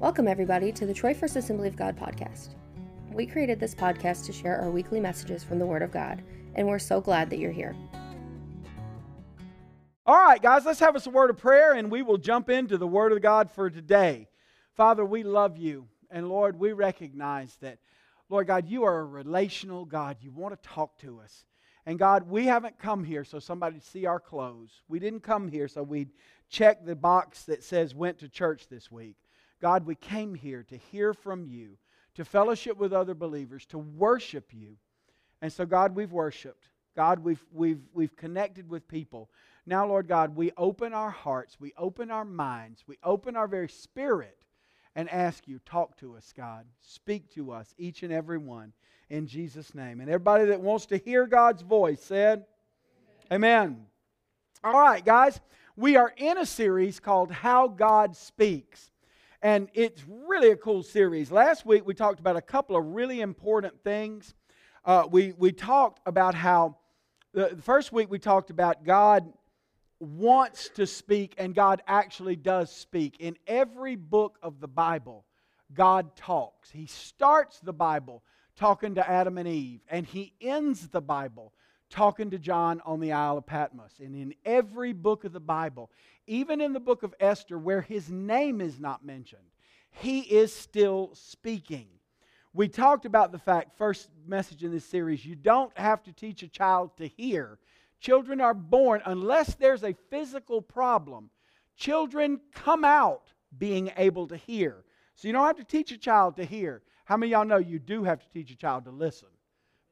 Welcome, everybody, to the Troy First Assembly of God podcast. We created this podcast to share our weekly messages from the Word of God, and we're so glad that you're here. All right, guys, let's have us a word of prayer and we will jump into the Word of God for today. Father, we love you. And Lord, we recognize that, Lord God, you are a relational God. You want to talk to us. And God, we haven't come here so somebody see our clothes. We didn't come here so we'd check the box that says went to church this week. God, we came here to hear from you, to fellowship with other believers, to worship you. And so, God, we've worshiped. God, we've, we've, we've connected with people. Now, Lord God, we open our hearts, we open our minds, we open our very spirit and ask you, talk to us, God. Speak to us, each and every one, in Jesus' name. And everybody that wants to hear God's voice said, Amen. Amen. All right, guys, we are in a series called How God Speaks. And it's really a cool series. Last week we talked about a couple of really important things. Uh, we, we talked about how, the first week we talked about God wants to speak and God actually does speak. In every book of the Bible, God talks. He starts the Bible talking to Adam and Eve, and he ends the Bible talking to John on the Isle of Patmos. And in every book of the Bible, even in the book of Esther, where his name is not mentioned, he is still speaking. We talked about the fact, first message in this series, you don't have to teach a child to hear. Children are born, unless there's a physical problem, children come out being able to hear. So you don't have to teach a child to hear. How many y'all know you do have to teach a child to listen?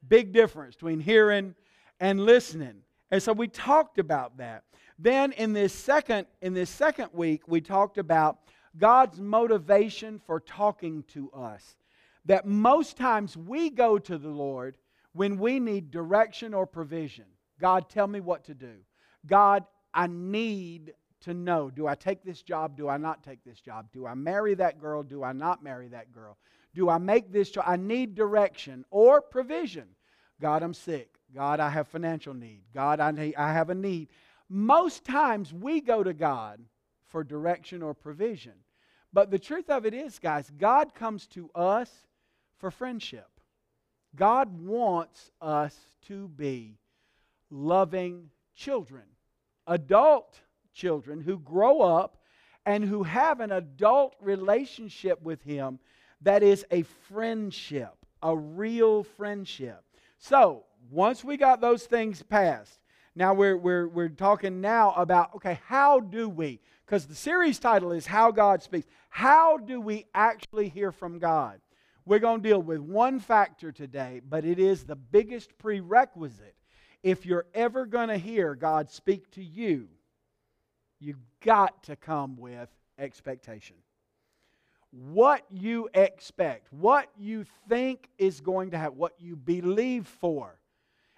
Big difference between hearing and listening. And so we talked about that. Then in this second in this second week we talked about God's motivation for talking to us. That most times we go to the Lord when we need direction or provision. God, tell me what to do. God, I need to know do I take this job? Do I not take this job? Do I marry that girl? Do I not marry that girl? Do I make this choice? I need direction or provision. God, I'm sick. God, I have financial need. God, I, need, I have a need. Most times we go to God for direction or provision. But the truth of it is, guys, God comes to us for friendship. God wants us to be loving children, adult children who grow up and who have an adult relationship with Him that is a friendship, a real friendship. So, once we got those things passed, now we're, we're, we're talking now about, okay, how do we? Because the series title is How God Speaks. How do we actually hear from God? We're going to deal with one factor today, but it is the biggest prerequisite. If you're ever going to hear God speak to you, you've got to come with expectation. What you expect, what you think is going to happen, what you believe for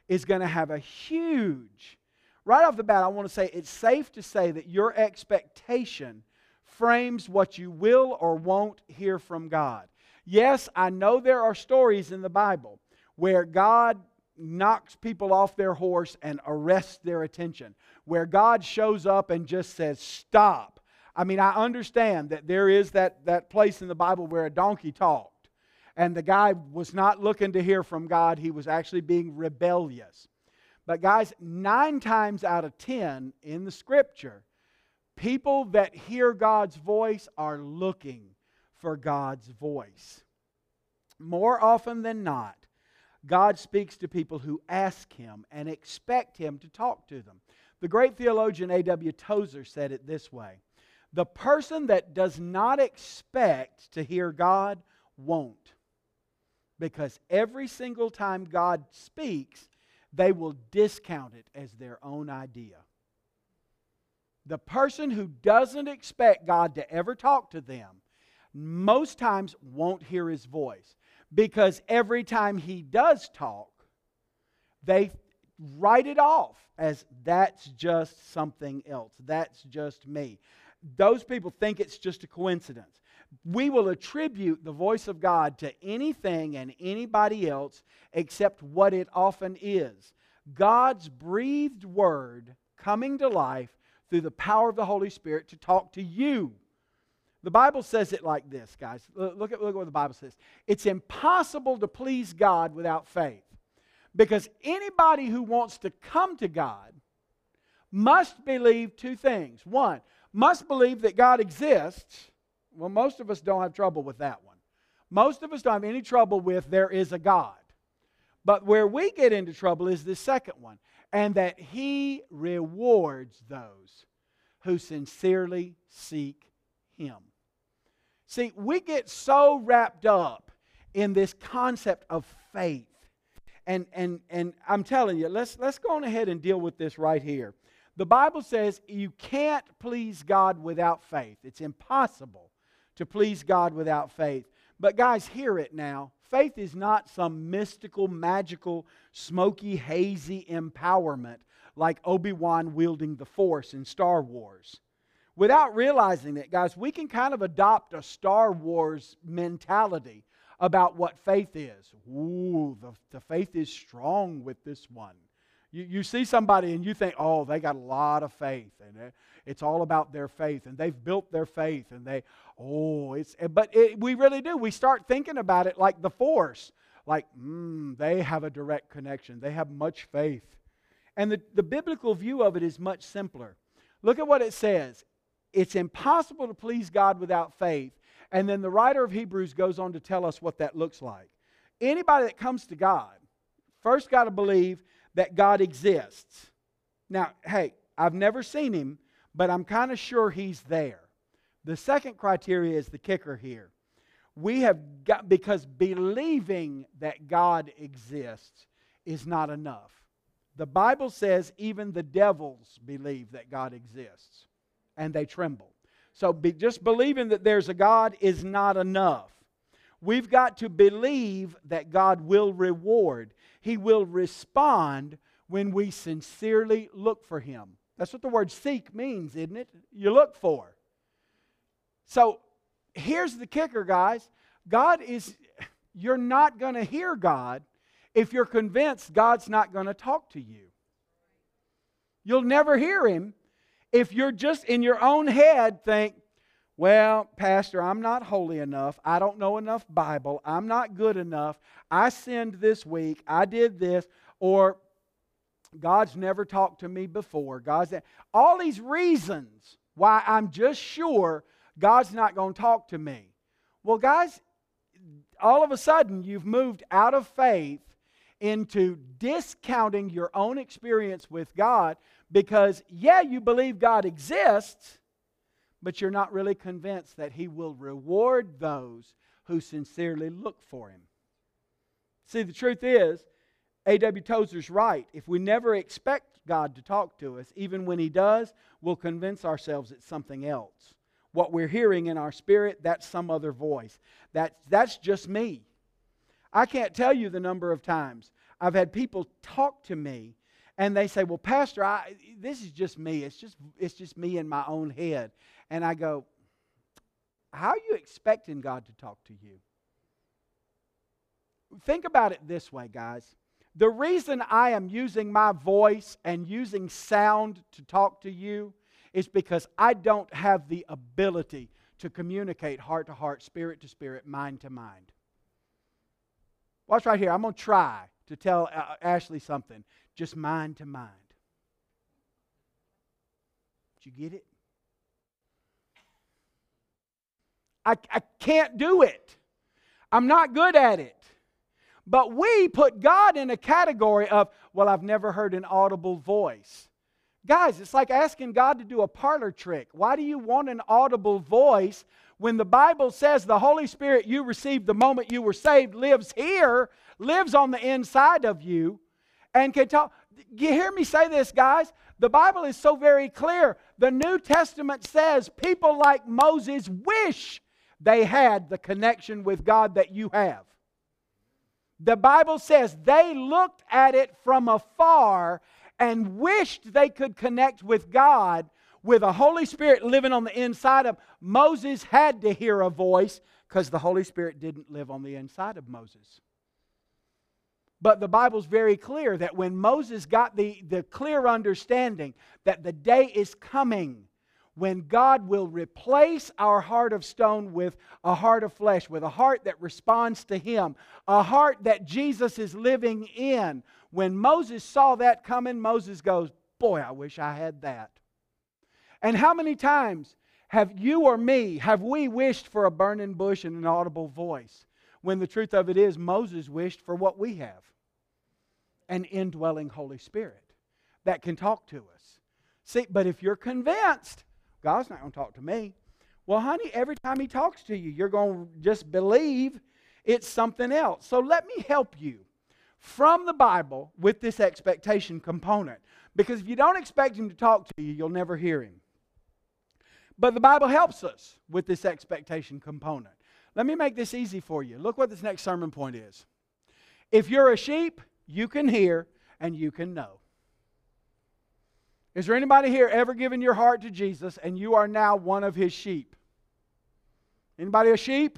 is going to have a huge, right off the bat, I want to say it's safe to say that your expectation frames what you will or won't hear from God. Yes, I know there are stories in the Bible where God knocks people off their horse and arrests their attention, where God shows up and just says, Stop. I mean, I understand that there is that, that place in the Bible where a donkey talked, and the guy was not looking to hear from God, he was actually being rebellious. But, guys, nine times out of ten in the scripture, people that hear God's voice are looking for God's voice. More often than not, God speaks to people who ask Him and expect Him to talk to them. The great theologian A.W. Tozer said it this way The person that does not expect to hear God won't because every single time God speaks, they will discount it as their own idea. The person who doesn't expect God to ever talk to them most times won't hear his voice because every time he does talk, they write it off as that's just something else. That's just me. Those people think it's just a coincidence we will attribute the voice of God to anything and anybody else except what it often is God's breathed word coming to life through the power of the Holy Spirit to talk to you. The Bible says it like this, guys. Look at, look at what the Bible says. It's impossible to please God without faith. Because anybody who wants to come to God must believe two things. One, must believe that God exists. Well, most of us don't have trouble with that one. Most of us don't have any trouble with there is a God. But where we get into trouble is the second one, and that He rewards those who sincerely seek Him. See, we get so wrapped up in this concept of faith. And, and, and I'm telling you, let's, let's go on ahead and deal with this right here. The Bible says you can't please God without faith. It's impossible to please God without faith. But, guys, hear it now. Faith is not some mystical, magical, smoky, hazy empowerment like Obi Wan wielding the Force in Star Wars. Without realizing it, guys, we can kind of adopt a Star Wars mentality about what faith is. Ooh, the, the faith is strong with this one. You, you see somebody and you think, oh, they got a lot of faith, and it's all about their faith, and they've built their faith, and they, oh, it's, but it, we really do. We start thinking about it like the force, like, mm, they have a direct connection, they have much faith. And the, the biblical view of it is much simpler. Look at what it says it's impossible to please God without faith. And then the writer of Hebrews goes on to tell us what that looks like. Anybody that comes to God first got to believe that God exists. Now, hey, I've never seen him, but I'm kind of sure he's there. The second criteria is the kicker here. We have got, because believing that God exists is not enough. The Bible says even the devils believe that God exists and they tremble. So be, just believing that there's a God is not enough. We've got to believe that God will reward. He will respond when we sincerely look for Him. That's what the word seek means, isn't it? You look for. So here's the kicker, guys God is, you're not going to hear God if you're convinced God's not going to talk to you. You'll never hear Him if you're just in your own head think, well, Pastor, I'm not holy enough. I don't know enough Bible. I'm not good enough. I sinned this week. I did this. Or God's never talked to me before. God's all these reasons why I'm just sure God's not going to talk to me. Well, guys, all of a sudden you've moved out of faith into discounting your own experience with God because, yeah, you believe God exists, but you're not really convinced that He will reward those who sincerely look for Him. See, the truth is, A.W. Tozer's right. If we never expect God to talk to us, even when He does, we'll convince ourselves it's something else. What we're hearing in our spirit, that's some other voice. That, that's just me. I can't tell you the number of times I've had people talk to me and they say, "Well, Pastor, I, this is just me. It's just it's just me in my own head." And I go, "How are you expecting God to talk to you?" Think about it this way, guys. The reason I am using my voice and using sound to talk to you is because I don't have the ability to communicate heart to heart, spirit to spirit, mind to mind. Watch right here. I'm going to try to tell uh, Ashley something just mind to mind. Did you get it? I, I can't do it. I'm not good at it. But we put God in a category of, well, I've never heard an audible voice. Guys, it's like asking God to do a parlor trick. Why do you want an audible voice when the Bible says the Holy Spirit you received the moment you were saved lives here, lives on the inside of you? and can talk. You hear me say this, guys? The Bible is so very clear. The New Testament says people like Moses wish they had the connection with God that you have. The Bible says they looked at it from afar and wished they could connect with God with a Holy Spirit living on the inside of Moses had to hear a voice because the Holy Spirit didn't live on the inside of Moses. But the Bible's very clear that when Moses got the, the clear understanding that the day is coming when God will replace our heart of stone with a heart of flesh, with a heart that responds to Him, a heart that Jesus is living in. When Moses saw that coming, Moses goes, Boy, I wish I had that. And how many times have you or me, have we wished for a burning bush and an audible voice? When the truth of it is, Moses wished for what we have an indwelling Holy Spirit that can talk to us. See, but if you're convinced, God's not going to talk to me. Well, honey, every time He talks to you, you're going to just believe it's something else. So let me help you from the Bible with this expectation component. Because if you don't expect Him to talk to you, you'll never hear Him. But the Bible helps us with this expectation component. Let me make this easy for you. Look what this next sermon point is. If you're a sheep, you can hear and you can know. Is there anybody here ever given your heart to Jesus and you are now one of his sheep? Anybody a sheep?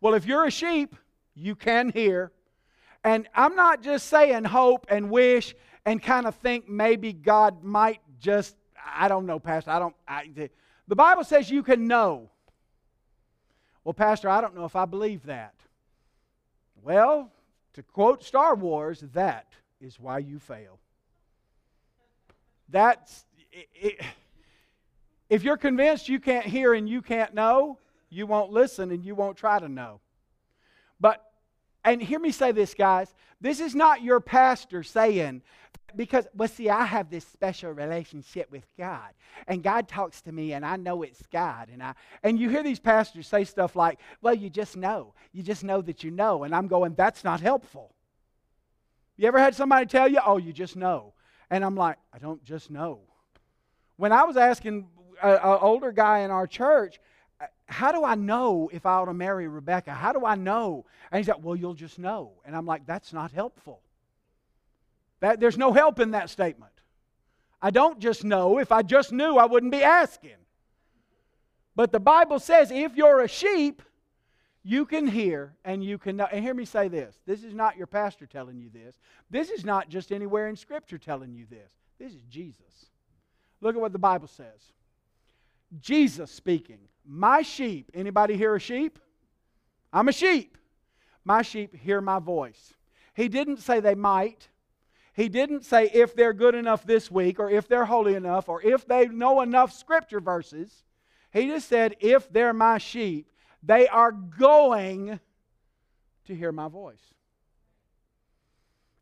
Well, if you're a sheep, you can hear. And I'm not just saying hope and wish and kind of think maybe God might just, I don't know, Pastor. I don't, I, the, Bible says you can know. Well, Pastor, I don't know if I believe that. Well, to quote Star Wars, that is why you fail. That's it, it, if you're convinced you can't hear and you can't know, you won't listen and you won't try to know. But and hear me say this, guys. This is not your pastor saying, because, well, see, I have this special relationship with God, and God talks to me, and I know it's God. And, I, and you hear these pastors say stuff like, well, you just know. You just know that you know. And I'm going, that's not helpful. You ever had somebody tell you, oh, you just know? And I'm like, I don't just know. When I was asking an older guy in our church, uh, how do I know if I ought to marry Rebecca? How do I know? And he's like, well, you'll just know. And I'm like, that's not helpful. That, there's no help in that statement. I don't just know. If I just knew, I wouldn't be asking. But the Bible says if you're a sheep, you can hear and you can know. And hear me say this this is not your pastor telling you this. This is not just anywhere in Scripture telling you this. This is Jesus. Look at what the Bible says. Jesus speaking. My sheep. Anybody hear a sheep? I'm a sheep. My sheep hear my voice. He didn't say they might. He didn't say if they're good enough this week or if they're holy enough or if they know enough scripture verses. He just said, if they're my sheep, they are going to hear my voice.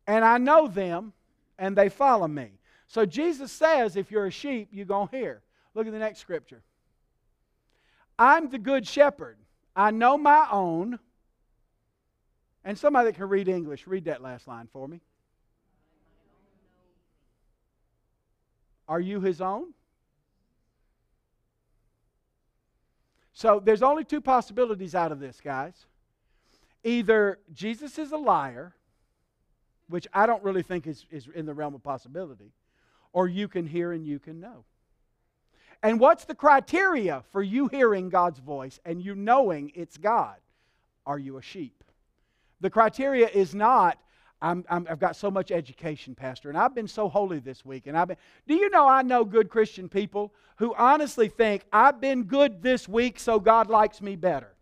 And I know them and they follow me. So Jesus says, if you're a sheep, you're going to hear. Look at the next scripture. I'm the good shepherd. I know my own. And somebody that can read English, read that last line for me. Are you his own? So there's only two possibilities out of this, guys. Either Jesus is a liar, which I don't really think is, is in the realm of possibility, or you can hear and you can know. And what's the criteria for you hearing God's voice and you knowing it's God? Are you a sheep? The criteria is not I'm, i have got so much education, Pastor, and I've been so holy this week. And I've been. Do you know I know good Christian people who honestly think I've been good this week, so God likes me better.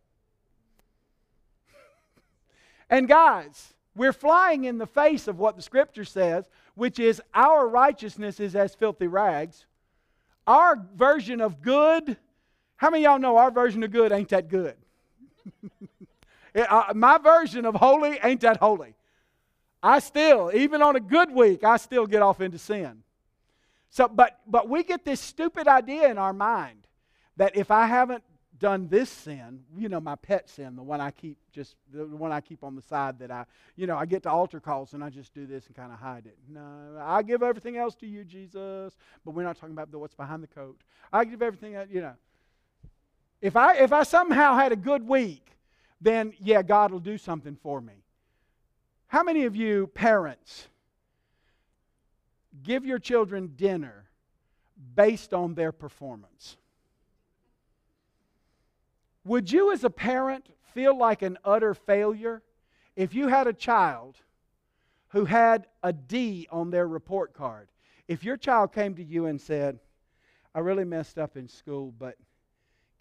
and guys, we're flying in the face of what the Scripture says, which is our righteousness is as filthy rags. Our version of good. How many y'all know our version of good ain't that good? uh, my version of holy ain't that holy. I still, even on a good week, I still get off into sin. So, but, but we get this stupid idea in our mind that if I haven't done this sin, you know, my pet sin, the one I keep just, the one I keep on the side that I, you know, I get to altar calls and I just do this and kind of hide it. No, I give everything else to you, Jesus. But we're not talking about the, what's behind the coat. I give everything, you know. If I, if I somehow had a good week, then yeah, God will do something for me. How many of you parents give your children dinner based on their performance? Would you, as a parent, feel like an utter failure if you had a child who had a D on their report card? If your child came to you and said, I really messed up in school, but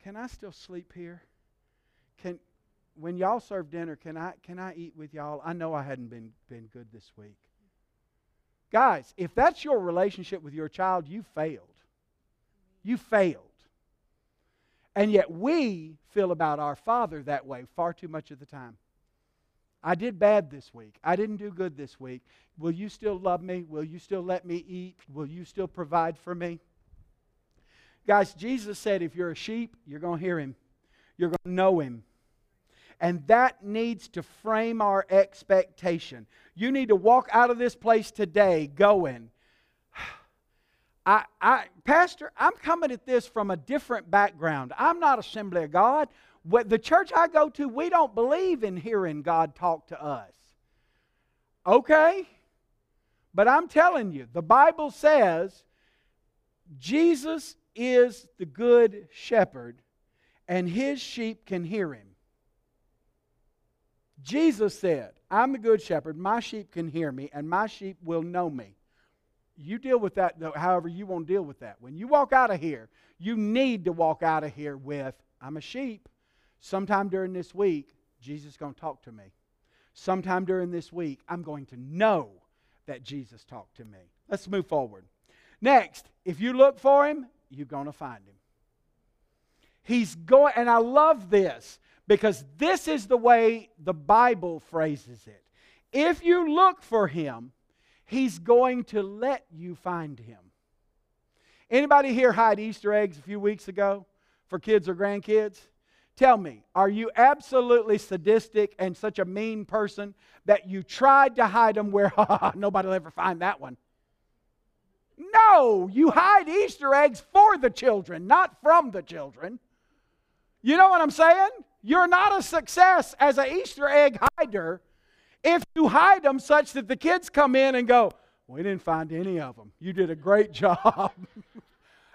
can I still sleep here? Can when y'all serve dinner, can I can I eat with y'all? I know I hadn't been been good this week. Guys, if that's your relationship with your child, you failed. You failed. And yet we feel about our father that way far too much of the time. I did bad this week. I didn't do good this week. Will you still love me? Will you still let me eat? Will you still provide for me? Guys, Jesus said if you're a sheep, you're going to hear him, you're going to know him. And that needs to frame our expectation. You need to walk out of this place today going, I, I, Pastor, I'm coming at this from a different background. I'm not Assembly of God. What, The church I go to, we don't believe in hearing God talk to us. Okay? But I'm telling you, the Bible says Jesus is the good shepherd, and his sheep can hear him. Jesus said, I'm the good shepherd, my sheep can hear me, and my sheep will know me. You deal with that however you want to deal with that. When you walk out of here, you need to walk out of here with, I'm a sheep. Sometime during this week, Jesus is going to talk to me. Sometime during this week, I'm going to know that Jesus talked to me. Let's move forward. Next, if you look for him, you're going to find him. He's going, and I love this because this is the way the Bible phrases it. If you look for him, he's going to let you find him. Anybody here hide Easter eggs a few weeks ago for kids or grandkids? Tell me, are you absolutely sadistic and such a mean person that you tried to hide them where nobody will ever find that one? No, you hide Easter eggs for the children, not from the children. You know what I'm saying? You're not a success as an Easter egg hider if you hide them such that the kids come in and go, We didn't find any of them. You did a great job.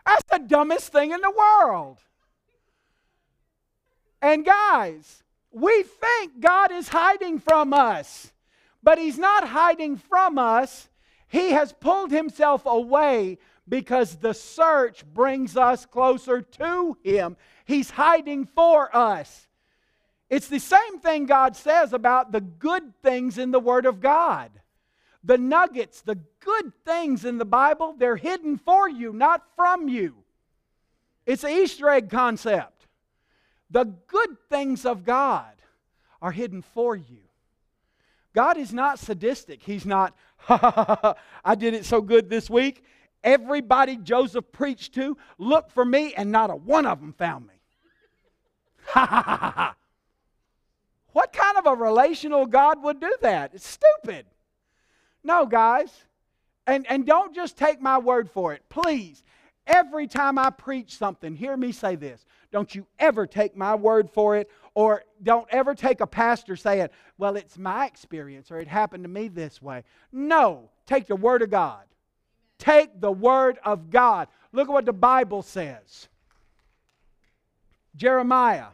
That's the dumbest thing in the world. And guys, we think God is hiding from us, but He's not hiding from us. He has pulled Himself away because the search brings us closer to Him. He's hiding for us. It's the same thing God says about the good things in the Word of God. The nuggets, the good things in the Bible, they're hidden for you, not from you. It's an Easter egg concept. The good things of God are hidden for you. God is not sadistic. He's not, ha ha ha, I did it so good this week. Everybody Joseph preached to looked for me, and not a one of them found me. Ha ha ha ha. What kind of a relational God would do that? It's stupid. No, guys. And, and don't just take my word for it. Please, every time I preach something, hear me say this don't you ever take my word for it, or don't ever take a pastor saying, Well, it's my experience, or it happened to me this way. No, take the word of God. Take the word of God. Look at what the Bible says Jeremiah,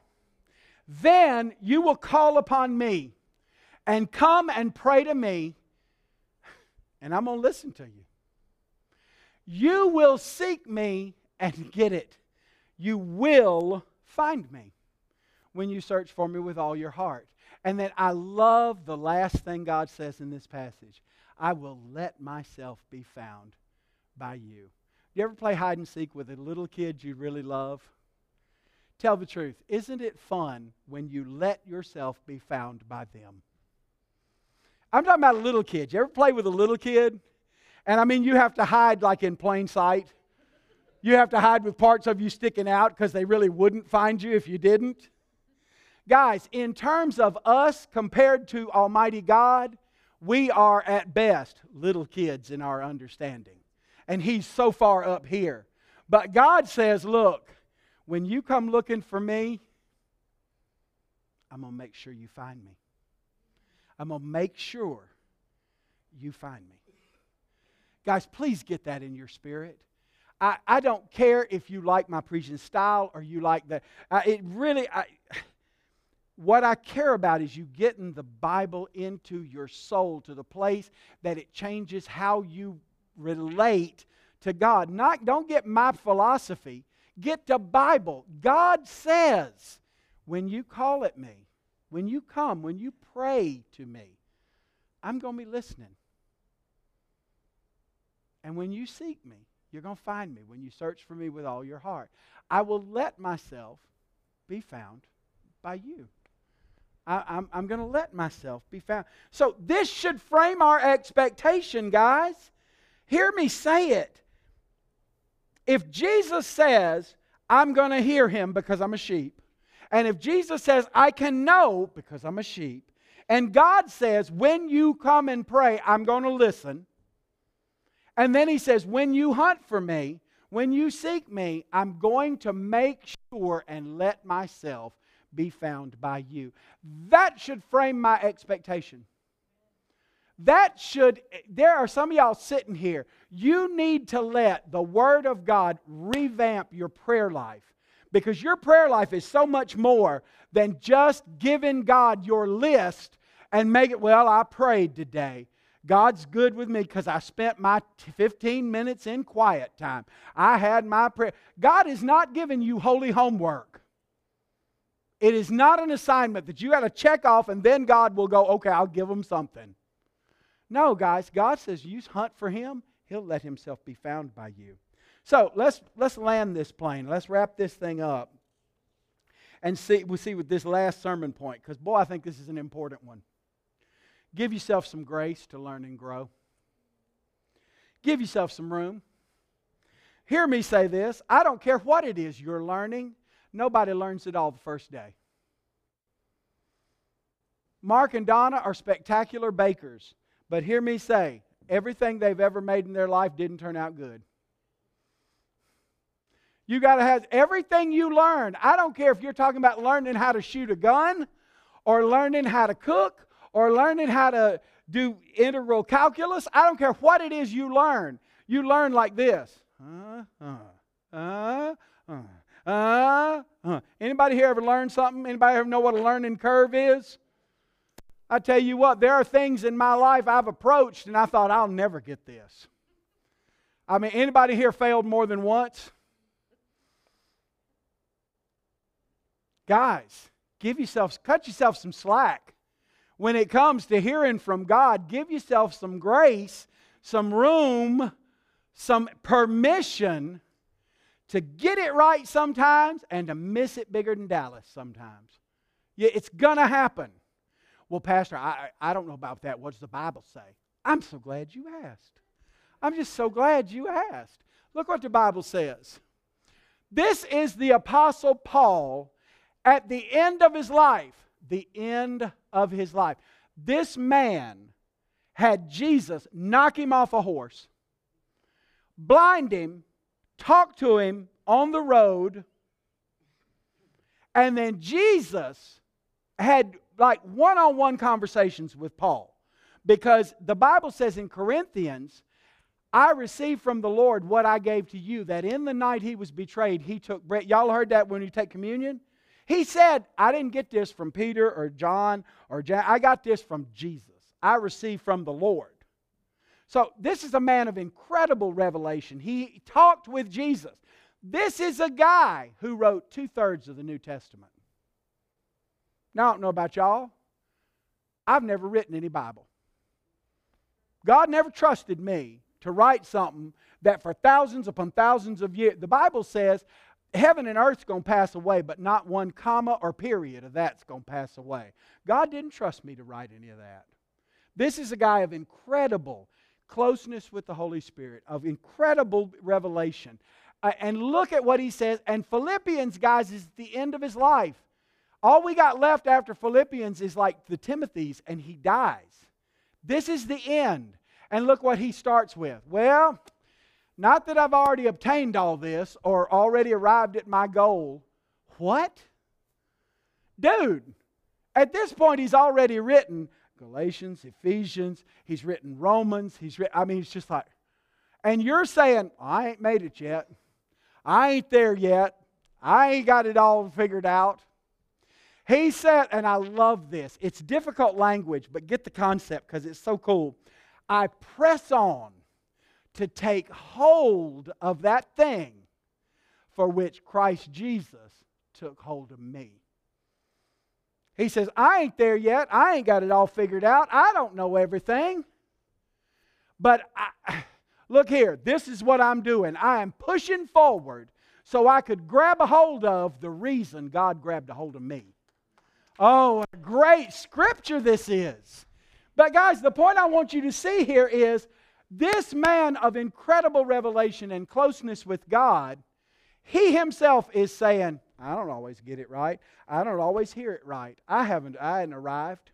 then you will call upon me and come and pray to me, and I'm going to listen to you. You will seek me and get it you will find me when you search for me with all your heart. And then I love the last thing God says in this passage I will let myself be found by you. Do you ever play hide and seek with a little kid you really love? Tell the truth. Isn't it fun when you let yourself be found by them? I'm talking about a little kid. You ever play with a little kid? And I mean, you have to hide like in plain sight. You have to hide with parts of you sticking out because they really wouldn't find you if you didn't. Guys, in terms of us compared to Almighty God, we are at best little kids in our understanding. And He's so far up here. But God says, look, when you come looking for me, I'm going to make sure you find me. I'm going to make sure you find me. Guys, please get that in your spirit. I, I don't care if you like my preaching style or you like the. It really, I, what I care about is you getting the Bible into your soul to the place that it changes how you relate to God. Not, don't get my philosophy, get to Bible. God says, when you call at me, when you come, when you pray to me, I'm going to be listening. And when you seek me, you're going to find me when you search for me with all your heart. I will let myself be found by you. I, I'm going to let myself be found. So this should frame our expectation, guys. Hear me say it. If Jesus says, I'm going to hear him because I'm a sheep, and if Jesus says, I can know because I'm a sheep, and God says, when you come and pray, I'm going to listen, and then he says, when you hunt for me, when you seek me, I'm going to make sure and let myself be found by you. That should frame my expectation. That should, there are some of y'all sitting here. You need to let the Word of God revamp your prayer life because your prayer life is so much more than just giving God your list and make it, well, I prayed today. God's good with me because I spent my 15 minutes in quiet time. I had my prayer. God is not giving you holy homework. It is not an assignment that you got to check off and then God will go, okay, I'll give them something. No, guys, God says you hunt for him, he'll let himself be found by you. So let's let's land this plane. Let's wrap this thing up. And see, we'll see with this last sermon point, because boy, I think this is an important one. Give yourself some grace to learn and grow. Give yourself some room. Hear me say this I don't care what it is you're learning, nobody learns it all the first day. Mark and Donna are spectacular bakers, but hear me say everything they've ever made in their life didn't turn out good. You got to have everything you learn. I don't care if you're talking about learning how to shoot a gun or learning how to cook or learning how to do integral calculus. I don't care what it is you learn. You learn like this. Uh, uh, uh. Anybody here ever learned something? Anybody ever know what a learning curve is? I tell you what, there are things in my life I've approached and I thought I'll never get this. I mean, anybody here failed more than once? Guys, give yourself, cut yourself some slack when it comes to hearing from God, give yourself some grace, some room, some permission to get it right sometimes and to miss it bigger than Dallas sometimes. Yeah, it's going to happen. Well, Pastor, I, I don't know about that. What does the Bible say? I'm so glad you asked. I'm just so glad you asked. Look what the Bible says. This is the Apostle Paul at the end of his life the end of his life. This man had Jesus knock him off a horse, blind him, talk to him on the road, and then Jesus had like one on one conversations with Paul. Because the Bible says in Corinthians, I received from the Lord what I gave to you, that in the night he was betrayed, he took bread. Y'all heard that when you take communion? He said, I didn't get this from Peter or John or Jack. I got this from Jesus. I received from the Lord. So, this is a man of incredible revelation. He talked with Jesus. This is a guy who wrote two thirds of the New Testament. Now, I don't know about y'all. I've never written any Bible. God never trusted me to write something that for thousands upon thousands of years, the Bible says, heaven and earth's going to pass away, but not one comma or period of that's going to pass away. God didn't trust me to write any of that. This is a guy of incredible closeness with the Holy Spirit, of incredible revelation. Uh, and look at what he says. And Philippians, guys, is the end of his life. All we got left after Philippians is like the Timothy's, and he dies. This is the end. And look what he starts with. Well, not that I've already obtained all this or already arrived at my goal. What? Dude, at this point, he's already written Galatians, Ephesians, he's written Romans, he's written, I mean, it's just like, and you're saying, I ain't made it yet. I ain't there yet. I ain't got it all figured out. He said, and I love this. It's difficult language, but get the concept because it's so cool. I press on to take hold of that thing for which Christ Jesus took hold of me. He says, I ain't there yet. I ain't got it all figured out. I don't know everything. But I, look here, this is what I'm doing. I am pushing forward so I could grab a hold of the reason God grabbed a hold of me. Oh, great scripture this is. But, guys, the point I want you to see here is this man of incredible revelation and closeness with God, he himself is saying, I don't always get it right. I don't always hear it right. I haven't, I hadn't arrived.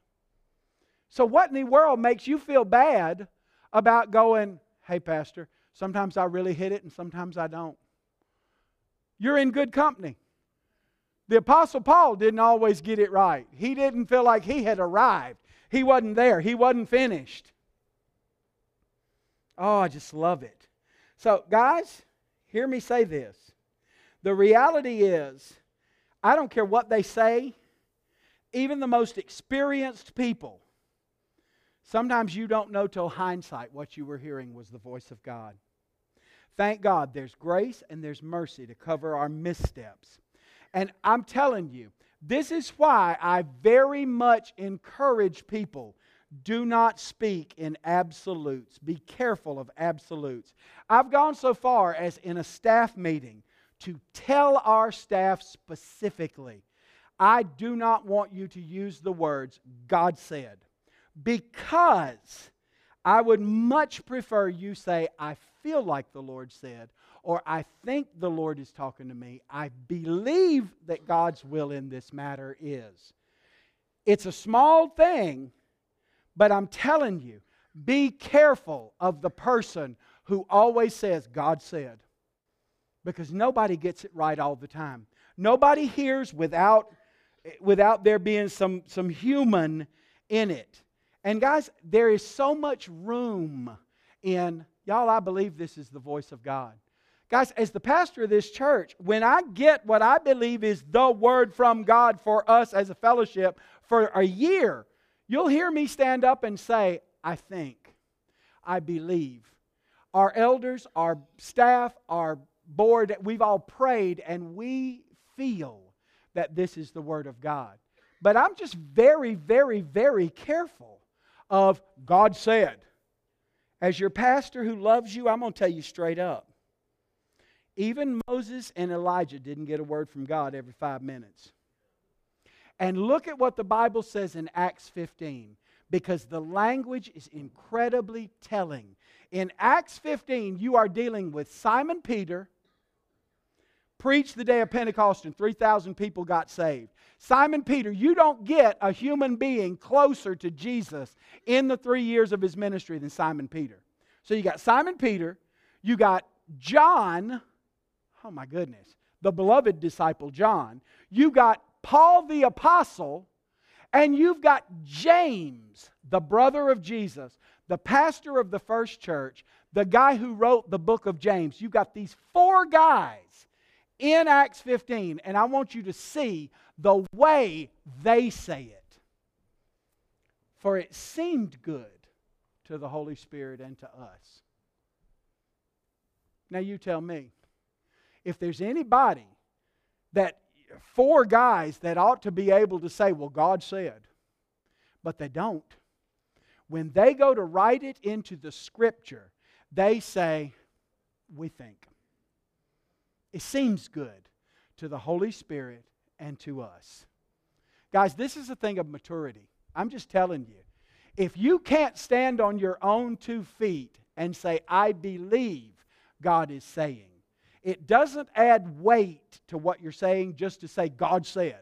So, what in the world makes you feel bad about going, hey, Pastor, sometimes I really hit it and sometimes I don't? You're in good company. The Apostle Paul didn't always get it right. He didn't feel like he had arrived. He wasn't there, he wasn't finished. Oh, I just love it. So, guys, hear me say this. The reality is, I don't care what they say, even the most experienced people, sometimes you don't know till hindsight what you were hearing was the voice of God. Thank God there's grace and there's mercy to cover our missteps. And I'm telling you, this is why I very much encourage people do not speak in absolutes. Be careful of absolutes. I've gone so far as in a staff meeting to tell our staff specifically I do not want you to use the words God said because I would much prefer you say, I feel like the Lord said, or I think the Lord is talking to me. I believe that God's will in this matter is. It's a small thing, but I'm telling you, be careful of the person who always says, God said. Because nobody gets it right all the time. Nobody hears without, without there being some, some human in it. And guys, there is so much room in, y'all, I believe this is the voice of God. Guys, as the pastor of this church, when I get what I believe is the word from God for us as a fellowship for a year, you'll hear me stand up and say, I think, I believe. Our elders, our staff, our board, we've all prayed and we feel that this is the word of God. But I'm just very, very, very careful of God said. As your pastor who loves you, I'm going to tell you straight up even Moses and Elijah didn't get a word from God every five minutes. And look at what the Bible says in Acts 15, because the language is incredibly telling. In Acts 15, you are dealing with Simon Peter, preached the day of Pentecost, and 3,000 people got saved. Simon Peter, you don't get a human being closer to Jesus in the three years of his ministry than Simon Peter. So you got Simon Peter, you got John, oh my goodness, the beloved disciple John. You've got Paul the apostle, and you've got James, the brother of Jesus, the pastor of the first church, the guy who wrote the book of James. You've got these four guys in Acts 15, and I want you to see the way they say it. For it seemed good to the Holy Spirit and to us. Now you tell me if there's anybody that four guys that ought to be able to say, well, God said, but they don't. When they go to write it into the scripture, they say, we think. It seems good to the Holy Spirit and to us. Guys, this is a thing of maturity. I'm just telling you. If you can't stand on your own two feet and say, I believe God is saying, it doesn't add weight to what you're saying just to say God said.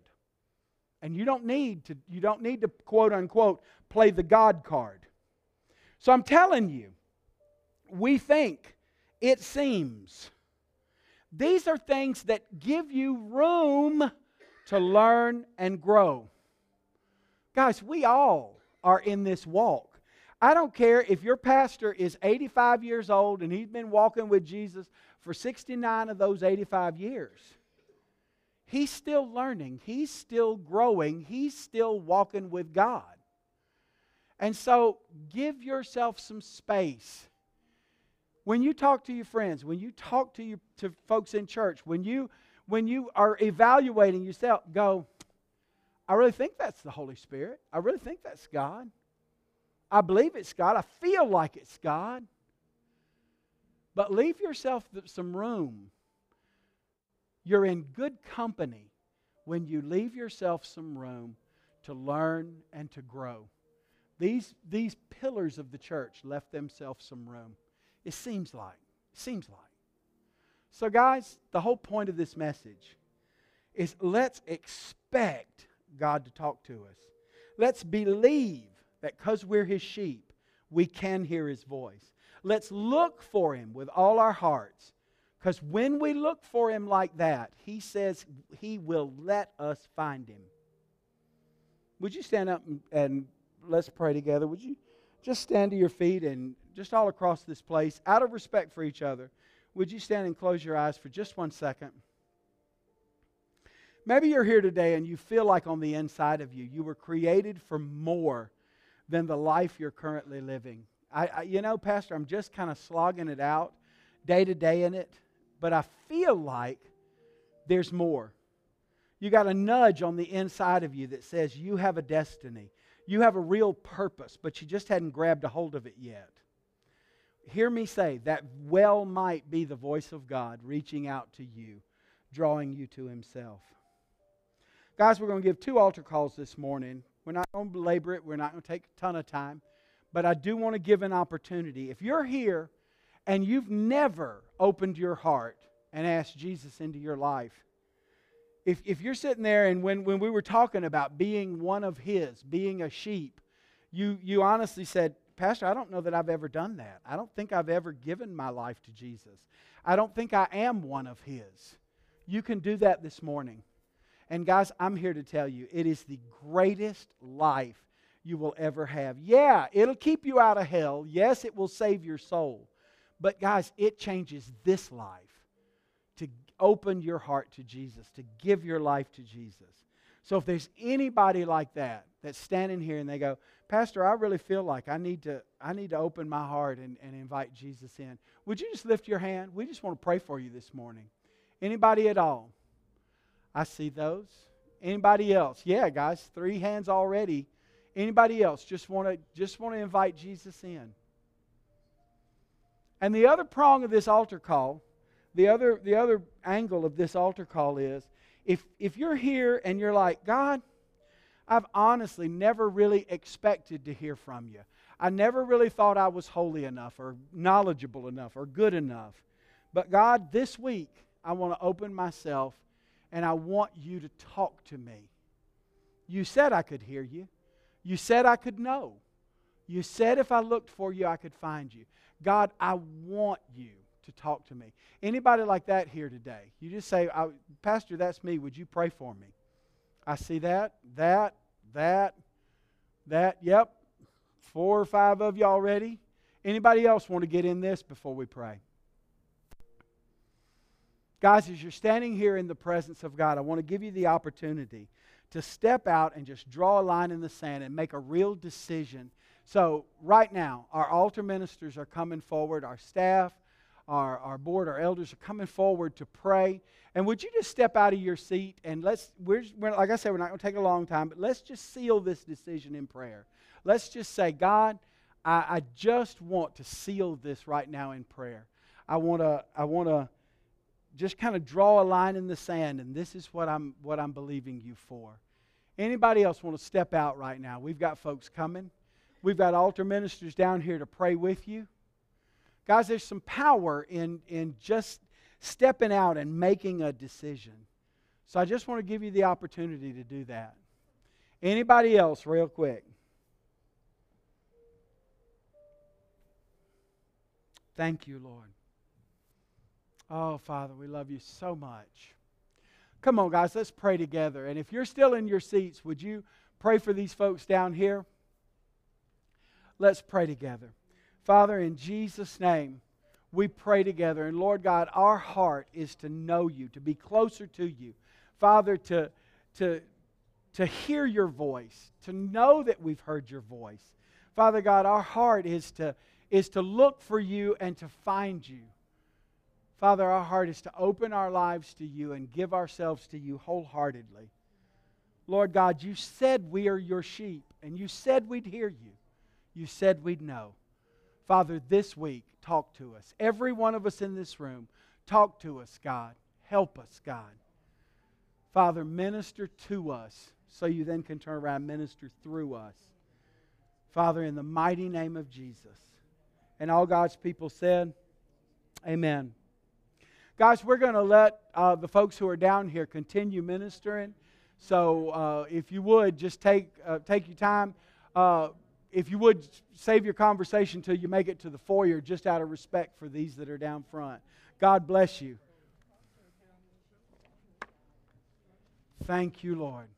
And you don't need to you don't need to quote unquote play the God card. So I'm telling you, we think, it seems. These are things that give you room to learn and grow. Guys, we all are in this walk. I don't care if your pastor is 85 years old and he's been walking with Jesus for 69 of those 85 years. He's still learning, he's still growing, he's still walking with God. And so give yourself some space. When you talk to your friends, when you talk to, you, to folks in church, when you, when you are evaluating yourself, go, I really think that's the Holy Spirit. I really think that's God. I believe it's God. I feel like it's God. But leave yourself some room. You're in good company when you leave yourself some room to learn and to grow. These, these pillars of the church left themselves some room. It seems like. It seems like. So, guys, the whole point of this message is let's expect God to talk to us. Let's believe that because we're His sheep, we can hear His voice. Let's look for Him with all our hearts. Because when we look for Him like that, He says He will let us find Him. Would you stand up and, and let's pray together? Would you just stand to your feet and just all across this place, out of respect for each other, would you stand and close your eyes for just one second? Maybe you're here today and you feel like on the inside of you, you were created for more than the life you're currently living. I, I you know, Pastor, I'm just kind of slogging it out day to day in it, but I feel like there's more. You got a nudge on the inside of you that says you have a destiny. You have a real purpose, but you just hadn't grabbed a hold of it yet. Hear me say that well might be the voice of God reaching out to you, drawing you to Himself. Guys, we're going to give two altar calls this morning. We're not going to belabor it, we're not going to take a ton of time, but I do want to give an opportunity. If you're here and you've never opened your heart and asked Jesus into your life, if, if you're sitting there and when, when we were talking about being one of His, being a sheep, you, you honestly said, Pastor, I don't know that I've ever done that. I don't think I've ever given my life to Jesus. I don't think I am one of His. You can do that this morning. And guys, I'm here to tell you it is the greatest life you will ever have. Yeah, it'll keep you out of hell. Yes, it will save your soul. But guys, it changes this life to open your heart to Jesus, to give your life to Jesus. So if there's anybody like that that's standing here and they go, Pastor, I really feel like I need to, I need to open my heart and, and invite Jesus in. Would you just lift your hand? We just want to pray for you this morning. Anybody at all? I see those. Anybody else? Yeah, guys, three hands already. Anybody else just want to just want to invite Jesus in? And the other prong of this altar call, the other the other angle of this altar call is if if you're here and you're like, God, I've honestly never really expected to hear from you. I never really thought I was holy enough or knowledgeable enough or good enough. But God, this week I want to open myself and I want you to talk to me. You said I could hear you. You said I could know. You said if I looked for you, I could find you. God, I want you to talk to me. Anybody like that here today? You just say, Pastor, that's me. Would you pray for me? I see that, that, that, that. Yep. Four or five of you already. Anybody else want to get in this before we pray? Guys, as you're standing here in the presence of God, I want to give you the opportunity to step out and just draw a line in the sand and make a real decision. So, right now, our altar ministers are coming forward, our staff, our, our board, our elders are coming forward to pray. And would you just step out of your seat and let's, we're, we're like I said, we're not going to take a long time, but let's just seal this decision in prayer. Let's just say, God, I, I just want to seal this right now in prayer. I want to, I want to just kind of draw a line in the sand, and this is what I'm, what I'm believing you for. Anybody else want to step out right now? We've got folks coming. We've got altar ministers down here to pray with you. Guys, there's some power in, in just stepping out and making a decision. So I just want to give you the opportunity to do that. Anybody else, real quick? Thank you, Lord. Oh, Father, we love you so much. Come on, guys, let's pray together. And if you're still in your seats, would you pray for these folks down here? Let's pray together. Father, in Jesus' name, we pray together. And Lord God, our heart is to know you, to be closer to you. Father, to, to, to hear your voice, to know that we've heard your voice. Father God, our heart is to, is to look for you and to find you. Father, our heart is to open our lives to you and give ourselves to you wholeheartedly. Lord God, you said we are your sheep, and you said we'd hear you. You said we'd know. Father, this week, talk to us. Every one of us in this room, talk to us, God. Help us, God. Father, minister to us so you then can turn around and minister through us. Father, in the mighty name of Jesus. And all God's people said, Amen. Guys, we're going to let uh, the folks who are down here continue ministering. So uh, if you would, just take, uh, take your time. Uh, if you would, save your conversation till you make it to the foyer, just out of respect for these that are down front. God bless you. Thank you, Lord.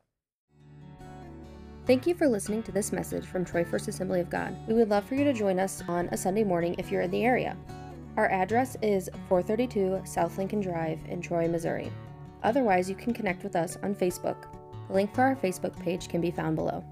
Thank you for listening to this message from Troy First Assembly of God. We would love for you to join us on a Sunday morning if you're in the area. Our address is 432 South Lincoln Drive in Troy, Missouri. Otherwise, you can connect with us on Facebook. The link for our Facebook page can be found below.